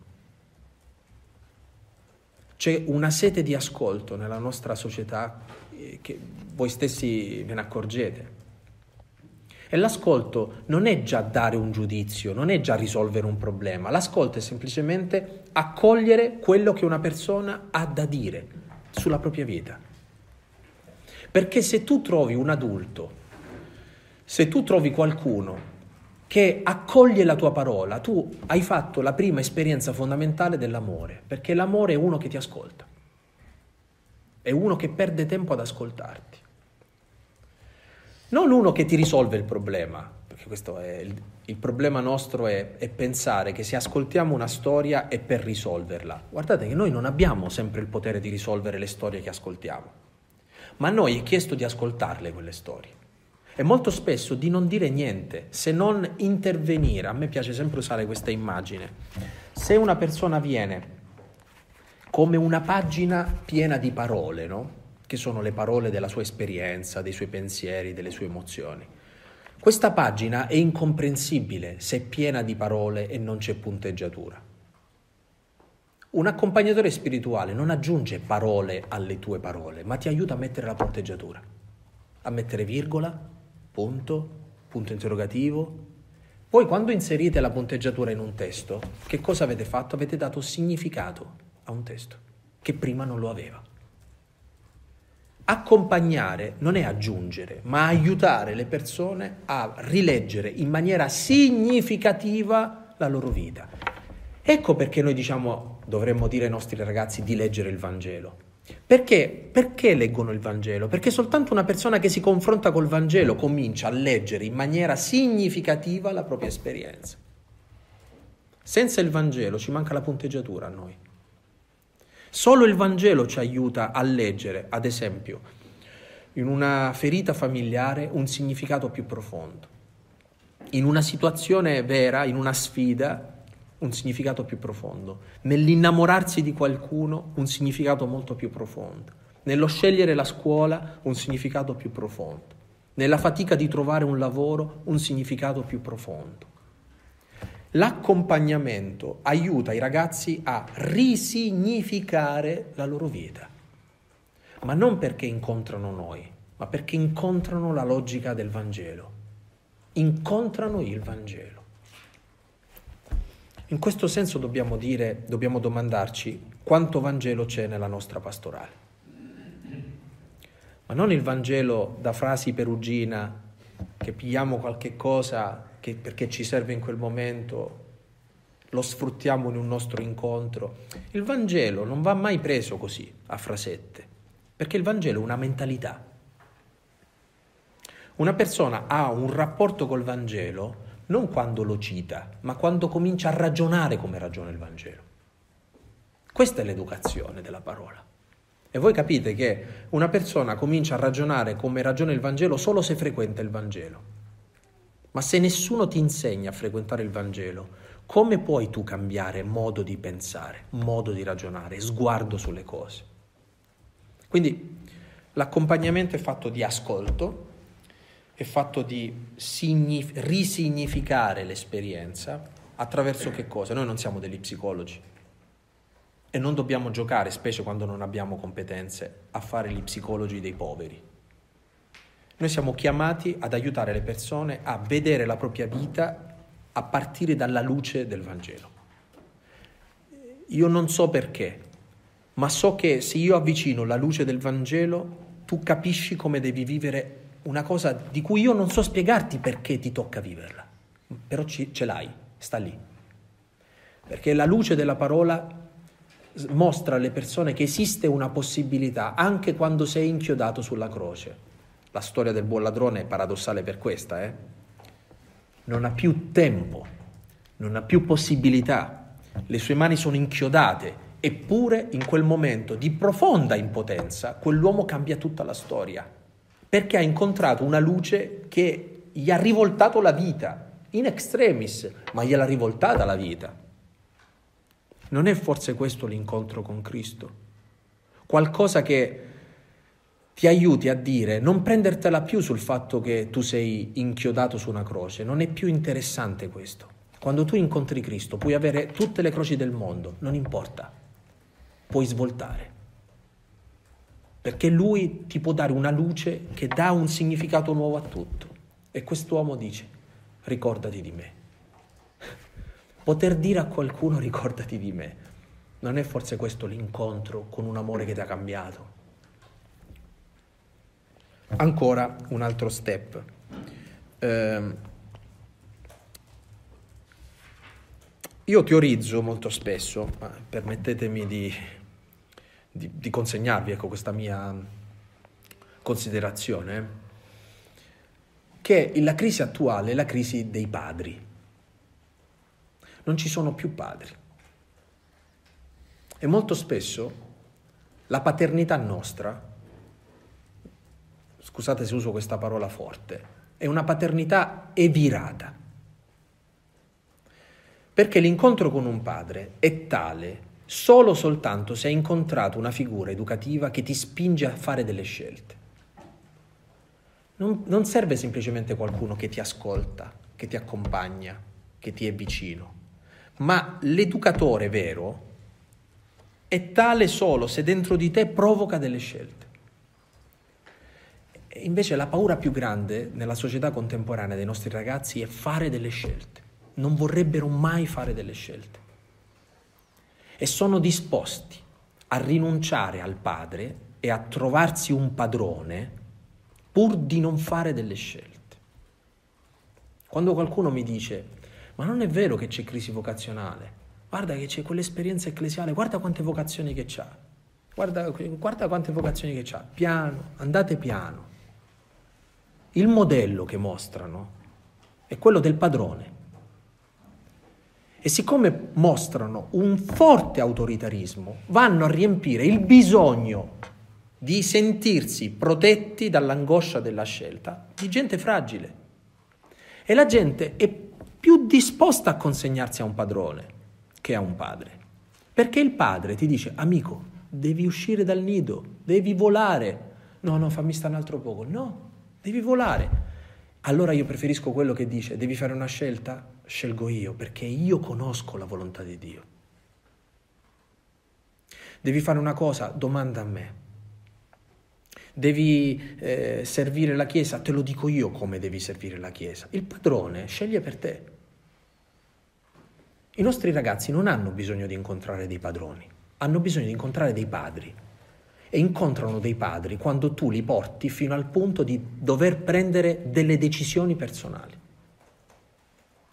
C'è una sete di ascolto nella nostra società eh, che voi stessi ve ne accorgete. E l'ascolto non è già dare un giudizio, non è già risolvere un problema, l'ascolto è semplicemente accogliere quello che una persona ha da dire sulla propria vita. Perché se tu trovi un adulto, se tu trovi qualcuno che accoglie la tua parola, tu hai fatto la prima esperienza fondamentale dell'amore, perché l'amore è uno che ti ascolta, è uno che perde tempo ad ascoltarti. Non uno che ti risolve il problema, perché questo è il, il problema nostro è, è pensare che se ascoltiamo una storia è per risolverla. Guardate che noi non abbiamo sempre il potere di risolvere le storie che ascoltiamo, ma a noi è chiesto di ascoltarle quelle storie e molto spesso di non dire niente, se non intervenire. A me piace sempre usare questa immagine. Se una persona viene come una pagina piena di parole, no? Che sono le parole della sua esperienza, dei suoi pensieri, delle sue emozioni. Questa pagina è incomprensibile se è piena di parole e non c'è punteggiatura. Un accompagnatore spirituale non aggiunge parole alle tue parole, ma ti aiuta a mettere la punteggiatura, a mettere virgola, punto, punto interrogativo. Poi quando inserite la punteggiatura in un testo, che cosa avete fatto? Avete dato significato a un testo che prima non lo aveva. Accompagnare non è aggiungere, ma aiutare le persone a rileggere in maniera significativa la loro vita. Ecco perché noi diciamo, dovremmo dire ai nostri ragazzi di leggere il Vangelo perché? Perché leggono il Vangelo? Perché soltanto una persona che si confronta col Vangelo comincia a leggere in maniera significativa la propria esperienza. Senza il Vangelo ci manca la punteggiatura a noi. Solo il Vangelo ci aiuta a leggere, ad esempio, in una ferita familiare un significato più profondo. In una situazione vera, in una sfida, un significato più profondo, nell'innamorarsi di qualcuno un significato molto più profondo, nello scegliere la scuola un significato più profondo, nella fatica di trovare un lavoro un significato più profondo. L'accompagnamento aiuta i ragazzi a risignificare la loro vita, ma non perché incontrano noi, ma perché incontrano la logica del Vangelo, incontrano il Vangelo. In questo senso dobbiamo dire, dobbiamo domandarci quanto Vangelo c'è nella nostra pastorale. Ma non il Vangelo da frasi perugina che pigliamo qualche cosa che, perché ci serve in quel momento, lo sfruttiamo in un nostro incontro. Il Vangelo non va mai preso così, a frasette, perché il Vangelo è una mentalità. Una persona ha un rapporto col Vangelo non quando lo cita, ma quando comincia a ragionare come ragiona il Vangelo. Questa è l'educazione della parola. E voi capite che una persona comincia a ragionare come ragiona il Vangelo solo se frequenta il Vangelo. Ma se nessuno ti insegna a frequentare il Vangelo, come puoi tu cambiare modo di pensare, modo di ragionare, sguardo sulle cose? Quindi l'accompagnamento è fatto di ascolto, è fatto di signif- risignificare l'esperienza attraverso che cosa? Noi non siamo degli psicologi e non dobbiamo giocare, specie quando non abbiamo competenze, a fare gli psicologi dei poveri. Noi siamo chiamati ad aiutare le persone a vedere la propria vita a partire dalla luce del Vangelo. Io non so perché, ma so che se io avvicino la luce del Vangelo, tu capisci come devi vivere una cosa di cui io non so spiegarti perché ti tocca viverla, però ci, ce l'hai, sta lì. Perché la luce della parola mostra alle persone che esiste una possibilità anche quando sei inchiodato sulla croce. La storia del buon ladrone è paradossale per questa, eh? Non ha più tempo, non ha più possibilità, le sue mani sono inchiodate Eppure in quel momento di profonda impotenza quell'uomo cambia tutta la storia, perché ha incontrato una luce che gli ha rivoltato la vita, in extremis, ma gliel'ha rivoltata la vita. Non è forse questo l'incontro con Cristo? Qualcosa che ti aiuti a dire, non prendertela più sul fatto che tu sei inchiodato su una croce, non è più interessante questo. Quando tu incontri Cristo puoi avere tutte le croci del mondo, non importa puoi svoltare. Perché lui ti può dare una luce che dà un significato nuovo a tutto. E quest'uomo dice, ricordati di me. Poter dire a qualcuno ricordati di me, non è forse questo l'incontro con un amore che ti ha cambiato? Ancora un altro step. Eh, io teorizzo molto spesso, permettetemi di di, di consegnarvi ecco, questa mia considerazione, che la crisi attuale è la crisi dei padri. Non ci sono più padri. E molto spesso la paternità nostra, scusate se uso questa parola forte, è una paternità evirata. Perché l'incontro con un padre è tale solo soltanto se hai incontrato una figura educativa che ti spinge a fare delle scelte. Non, non, serve semplicemente qualcuno che ti ascolta, che ti accompagna, che ti è vicino, ma l'educatore vero è tale solo se dentro di te provoca delle scelte. Invece la paura più grande nella società contemporanea dei nostri ragazzi è fare delle scelte. Non vorrebbero mai fare delle scelte e sono disposti a rinunciare al padre e a trovarsi un padrone pur di non fare delle scelte. Quando qualcuno mi dice, ma non è vero che c'è crisi vocazionale, guarda che c'è quell'esperienza ecclesiale, guarda quante vocazioni che c'ha, guarda, guarda quante vocazioni che c'ha, piano, andate piano. Il modello che mostrano è quello del padrone e siccome mostrano un forte autoritarismo, vanno a riempire il bisogno di sentirsi protetti dall'angoscia della scelta di gente fragile. E la gente è più disposta a consegnarsi a un padrone che a un padre. Perché il padre ti dice, amico, devi uscire dal nido, devi volare. No, no, fammi stare un altro poco. No, devi volare. Allora io preferisco quello che dice, devi fare una scelta, scelgo io, perché io conosco la volontà di Dio. Devi fare una cosa, domanda a me. Devi eh, servire la Chiesa, te lo dico io come devi servire la Chiesa. Il padrone sceglie per te. I nostri ragazzi non hanno bisogno di incontrare dei padroni, hanno bisogno di incontrare dei padri e incontrano dei padri quando tu li porti fino al punto di dover prendere delle decisioni personali,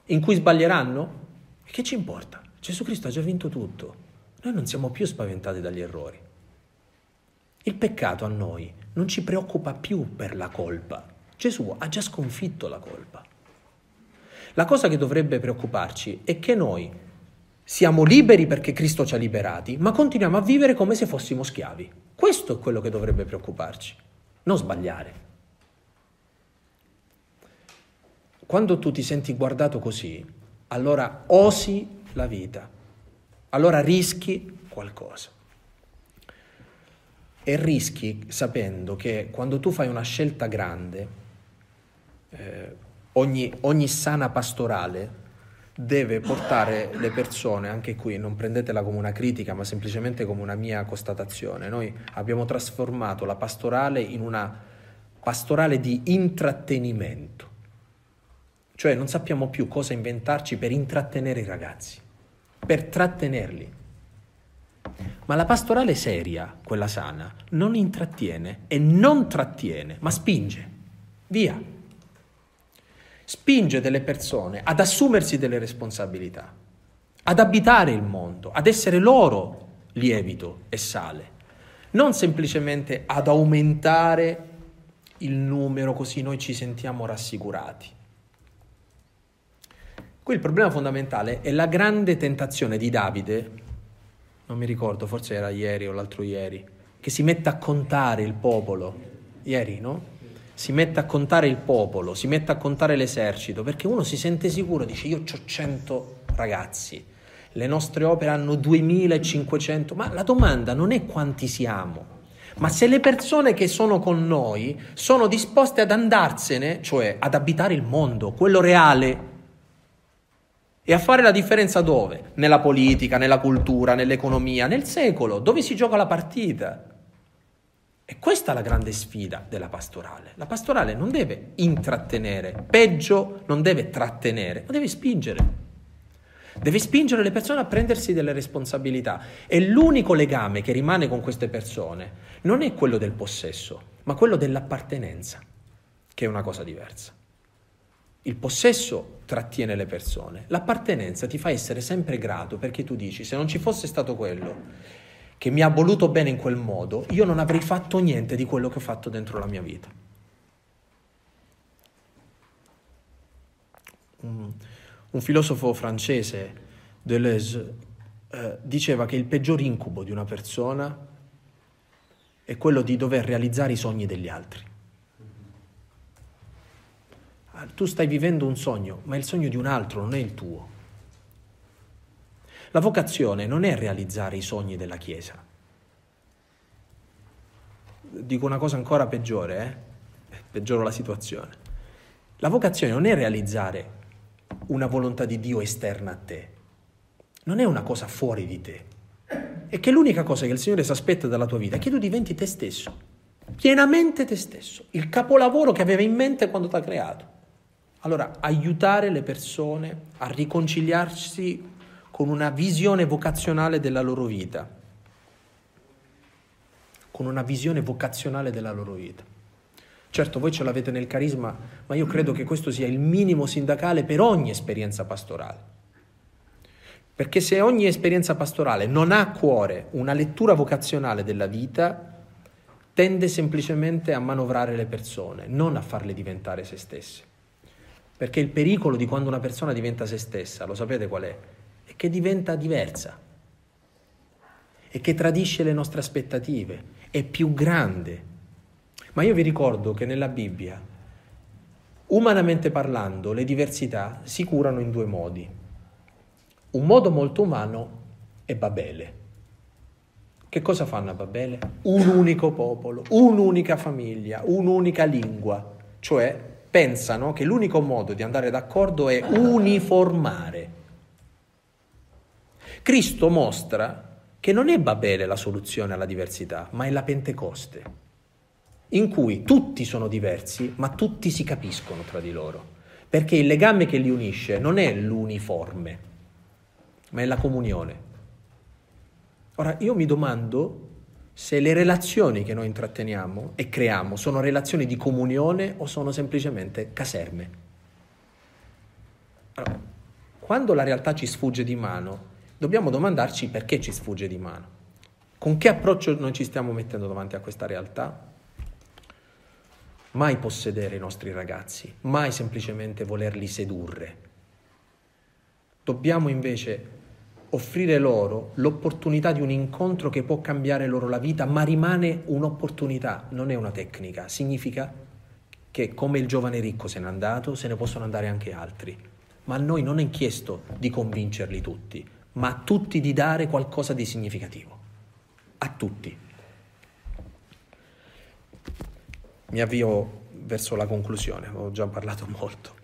in cui sbaglieranno? Che ci importa? Gesù Cristo ha già vinto tutto. Noi non siamo più spaventati dagli errori. Il peccato a noi non ci preoccupa più per la colpa. Gesù ha già sconfitto la colpa. La cosa che dovrebbe preoccuparci è che noi siamo liberi perché Cristo ci ha liberati, ma continuiamo a vivere come se fossimo schiavi. Questo è quello che dovrebbe preoccuparci, non sbagliare. Quando tu ti senti guardato così, allora osi la vita, allora rischi qualcosa. E rischi sapendo che quando tu fai una scelta grande, eh, ogni, ogni sana pastorale deve portare le persone, anche qui non prendetela come una critica, ma semplicemente come una mia constatazione. Noi abbiamo trasformato la pastorale in una pastorale di intrattenimento, cioè non sappiamo più cosa inventarci per intrattenere i ragazzi, per trattenerli. Ma la pastorale seria, quella sana, non intrattiene e non trattiene, ma spinge. Via. Spinge delle persone ad assumersi delle responsabilità, ad abitare il mondo, ad essere loro lievito e sale, non semplicemente ad aumentare il numero così noi ci sentiamo rassicurati. Qui il problema fondamentale è la grande tentazione di Davide non mi ricordo, forse era ieri o l'altro ieri, che si mette a contare il popolo, ieri no? Si mette a contare il popolo, si mette a contare l'esercito, perché uno si sente sicuro, dice io ho 100 ragazzi, le nostre opere hanno 2500, ma la domanda non è quanti siamo, ma se le persone che sono con noi sono disposte ad andarsene, cioè ad abitare il mondo, quello reale, e a fare la differenza dove? Nella politica, nella cultura, nell'economia, nel secolo, dove si gioca la partita. E questa è la grande sfida della pastorale. La pastorale non deve intrattenere, peggio non deve trattenere, ma deve spingere. Deve spingere le persone a prendersi delle responsabilità. E l'unico legame che rimane con queste persone non è quello del possesso, ma quello dell'appartenenza, che è una cosa diversa. Il possesso trattiene le persone, l'appartenenza ti fa essere sempre grato perché tu dici se non ci fosse stato quello che mi ha voluto bene in quel modo, io non avrei fatto niente di quello che ho fatto dentro la mia vita. Un, un filosofo francese, Deleuze, eh, diceva che il peggior incubo di una persona è quello di dover realizzare i sogni degli altri. Ah, tu stai vivendo un sogno, ma è il sogno di un altro, non è il tuo. La vocazione non è realizzare i sogni della Chiesa. Dico una cosa ancora peggiore, eh? peggioro la situazione. La vocazione non è realizzare una volontà di Dio esterna a te, non è una cosa fuori di te. È che l'unica cosa che il Signore si aspetta dalla tua vita è che tu diventi te stesso, pienamente te stesso, il capolavoro che aveva in mente quando ti ha creato. Allora, aiutare le persone a riconciliarsi con una visione vocazionale della loro vita, con una visione vocazionale della loro vita. Certo, voi ce l'avete nel carisma, ma io credo che questo sia il minimo sindacale per ogni esperienza pastorale. Perché se ogni esperienza pastorale non ha a cuore una lettura vocazionale della vita, tende semplicemente a manovrare le persone, non a farle diventare se stesse. Perché il pericolo di quando una persona diventa se stessa, lo sapete qual è? Che diventa diversa e che tradisce le nostre aspettative, è più grande. Ma io vi ricordo che nella Bibbia, umanamente parlando, le diversità si curano in due modi. Un modo molto umano è Babele. Che cosa fanno a Babele? Un unico popolo, un'unica famiglia, un'unica lingua, cioè pensano che l'unico modo di andare d'accordo è uniformare. Cristo mostra che non è Babele la soluzione alla diversità, ma è la Pentecoste, in cui tutti sono diversi, ma tutti si capiscono tra di loro, perché il legame che li unisce non è l'uniforme, ma è la comunione. Ora, io mi domando se le relazioni che noi intratteniamo e creiamo sono relazioni di comunione o sono semplicemente caserme. Allora, quando la realtà ci sfugge di mano, dobbiamo domandarci perché ci sfugge di mano. Con che approccio noi ci stiamo mettendo davanti a questa realtà? Mai possedere i nostri ragazzi, mai semplicemente volerli sedurre. Dobbiamo invece offrire loro l'opportunità di un incontro che può cambiare loro la vita, ma rimane un'opportunità, non è una tecnica. Significa che come il giovane ricco se n'è andato, se ne possono andare anche altri. ma a noi non è chiesto di convincerli tutti, ma a tutti di dare qualcosa di significativo. A tutti. Mi avvio verso la conclusione, ho già parlato molto.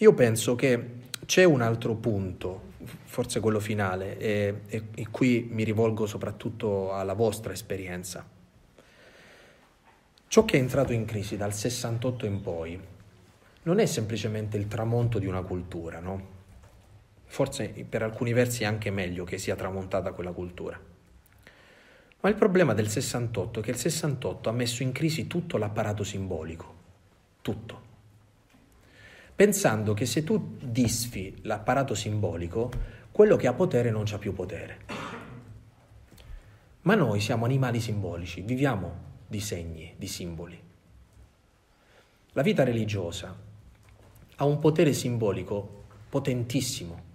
Io penso che c'è un altro punto, forse quello finale, e, e, e qui mi rivolgo soprattutto alla vostra esperienza. Ciò che è entrato in crisi dal 68 in poi non è semplicemente il tramonto di una cultura, no? Forse per alcuni versi è anche meglio che sia tramontata quella cultura. Ma il problema del 68 è che il 68 ha messo in crisi tutto l'apparato simbolico, tutto. Pensando che se tu disfi l'apparato simbolico, quello che ha potere non c'ha più potere. Ma noi siamo animali simbolici, viviamo di segni, di simboli. La vita religiosa ha un potere simbolico potentissimo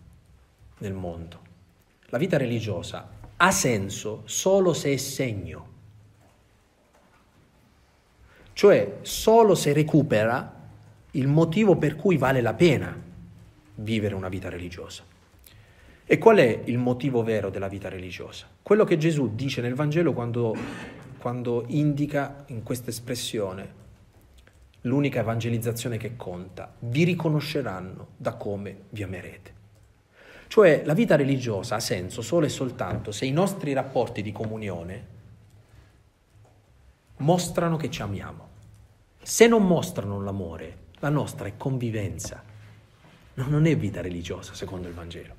nel mondo. La vita religiosa ha senso solo se è segno, cioè solo se recupera il motivo per cui vale la pena vivere una vita religiosa. E qual è il motivo vero della vita religiosa? Quello che Gesù dice nel Vangelo quando, quando indica in questa espressione l'unica evangelizzazione che conta, vi riconosceranno da come vi amerete. Cioè la vita religiosa ha senso solo e soltanto se i nostri rapporti di comunione mostrano che ci amiamo. Se non mostrano l'amore, la nostra è convivenza, non è vita religiosa secondo il Vangelo.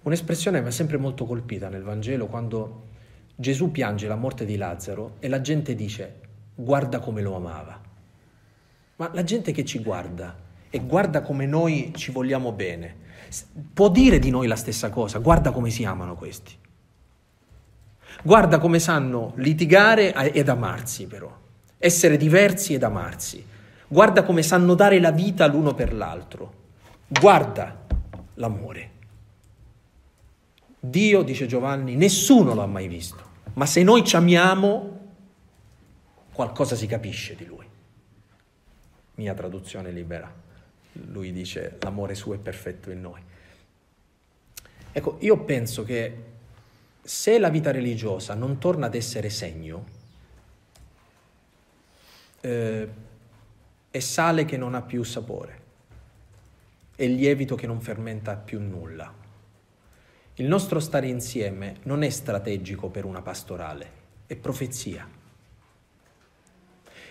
Un'espressione mi ha sempre molto colpita nel Vangelo quando Gesù piange la morte di Lazzaro e la gente dice guarda come lo amava. Ma la gente che ci guarda e guarda come noi ci vogliamo bene, può dire di noi la stessa cosa, guarda come si amano questi. Guarda come sanno litigare ed amarsi però, essere diversi ed amarsi. Guarda come sanno dare la vita l'uno per l'altro. Guarda l'amore. Dio, dice Giovanni, nessuno l'ha mai visto, ma se noi ci amiamo qualcosa si capisce di lui. Mia traduzione libera. Lui dice l'amore suo è perfetto in noi. Ecco, io penso che se la vita religiosa non torna ad essere segno, eh, è sale che non ha più sapore, è lievito che non fermenta più nulla. Il nostro stare insieme non è strategico per una pastorale, è profezia.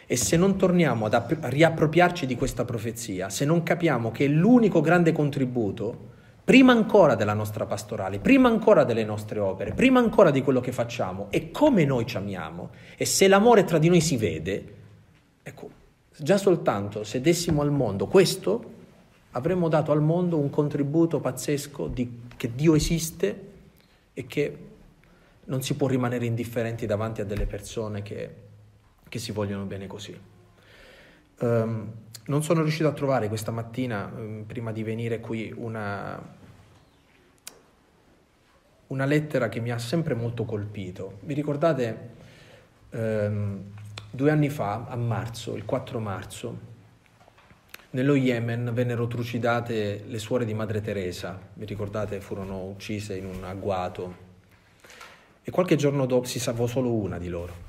E se non torniamo ad app- riappropriarci di questa profezia, se non capiamo che l'unico grande contributo, prima ancora della nostra pastorale, prima ancora delle nostre opere, prima ancora di quello che facciamo, è come noi ci amiamo, e se l'amore tra di noi si vede, ecco, già soltanto se dessimo al mondo questo, avremmo dato al mondo un contributo pazzesco di, che Dio esiste e che non si può rimanere indifferenti davanti a delle persone che che si vogliono bene così. Um, non sono riuscito a trovare questa mattina, um, prima di venire qui, una, una, lettera che mi ha sempre molto colpito. Vi ricordate um, due anni fa, a marzo, il 4 marzo, nello Yemen vennero trucidate le suore di Madre Teresa, vi ricordate furono uccise in un agguato e qualche giorno dopo si salvò solo una di loro.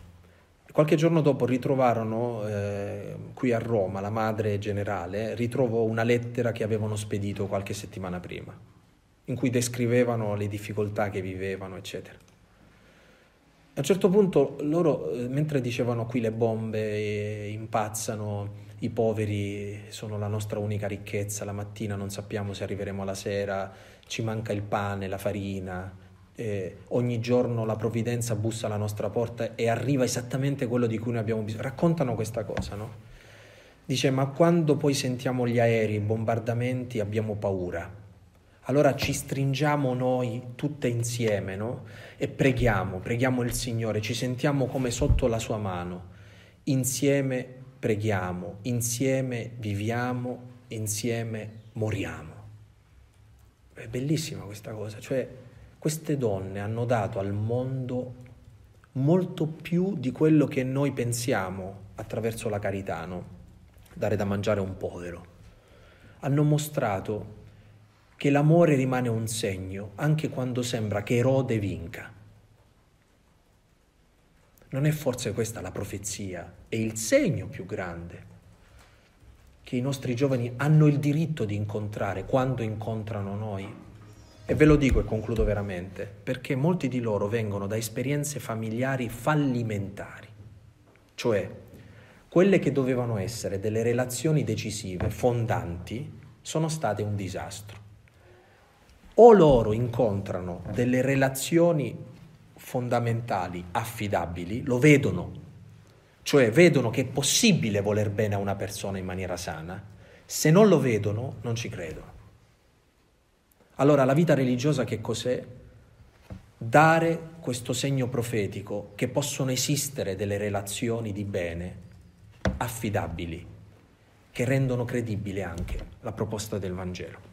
Qualche giorno dopo ritrovarono eh, qui a Roma, la madre generale, ritrovò una lettera che avevano spedito qualche settimana prima, in cui descrivevano le difficoltà che vivevano, eccetera. A un certo punto loro, eh, mentre dicevano qui le bombe impazzano, i poveri sono la nostra unica ricchezza, la mattina non sappiamo se arriveremo alla sera, ci manca il pane, la farina, eh, ogni giorno la provvidenza bussa alla nostra porta e arriva esattamente quello di cui noi abbiamo bisogno. Raccontano questa cosa, no? Dice, ma quando poi sentiamo gli aerei, i bombardamenti, abbiamo paura. Allora ci stringiamo noi tutte insieme, no? E preghiamo, preghiamo il Signore, ci sentiamo come sotto la sua mano. Insieme preghiamo, insieme viviamo, insieme moriamo. È bellissima questa cosa, cioè queste donne hanno dato al mondo molto più di quello che noi pensiamo attraverso la carità, no? dare da mangiare a un povero, hanno mostrato che l'amore rimane un segno anche quando sembra che Erode vinca. Non è forse questa la profezia e il segno più grande che i nostri giovani hanno il diritto di incontrare quando incontrano noi? E ve lo dico e concludo veramente, perché molti di loro vengono da esperienze familiari fallimentari, cioè quelle che dovevano essere delle relazioni decisive, fondanti, sono state un disastro. O loro incontrano delle relazioni fondamentali, affidabili, lo vedono, cioè vedono che è possibile voler bene a una persona in maniera sana, se non lo vedono non ci credono. Allora la vita religiosa che cos'è? Dare questo segno profetico che possono esistere delle relazioni di bene affidabili, che rendono credibile anche la proposta del Vangelo.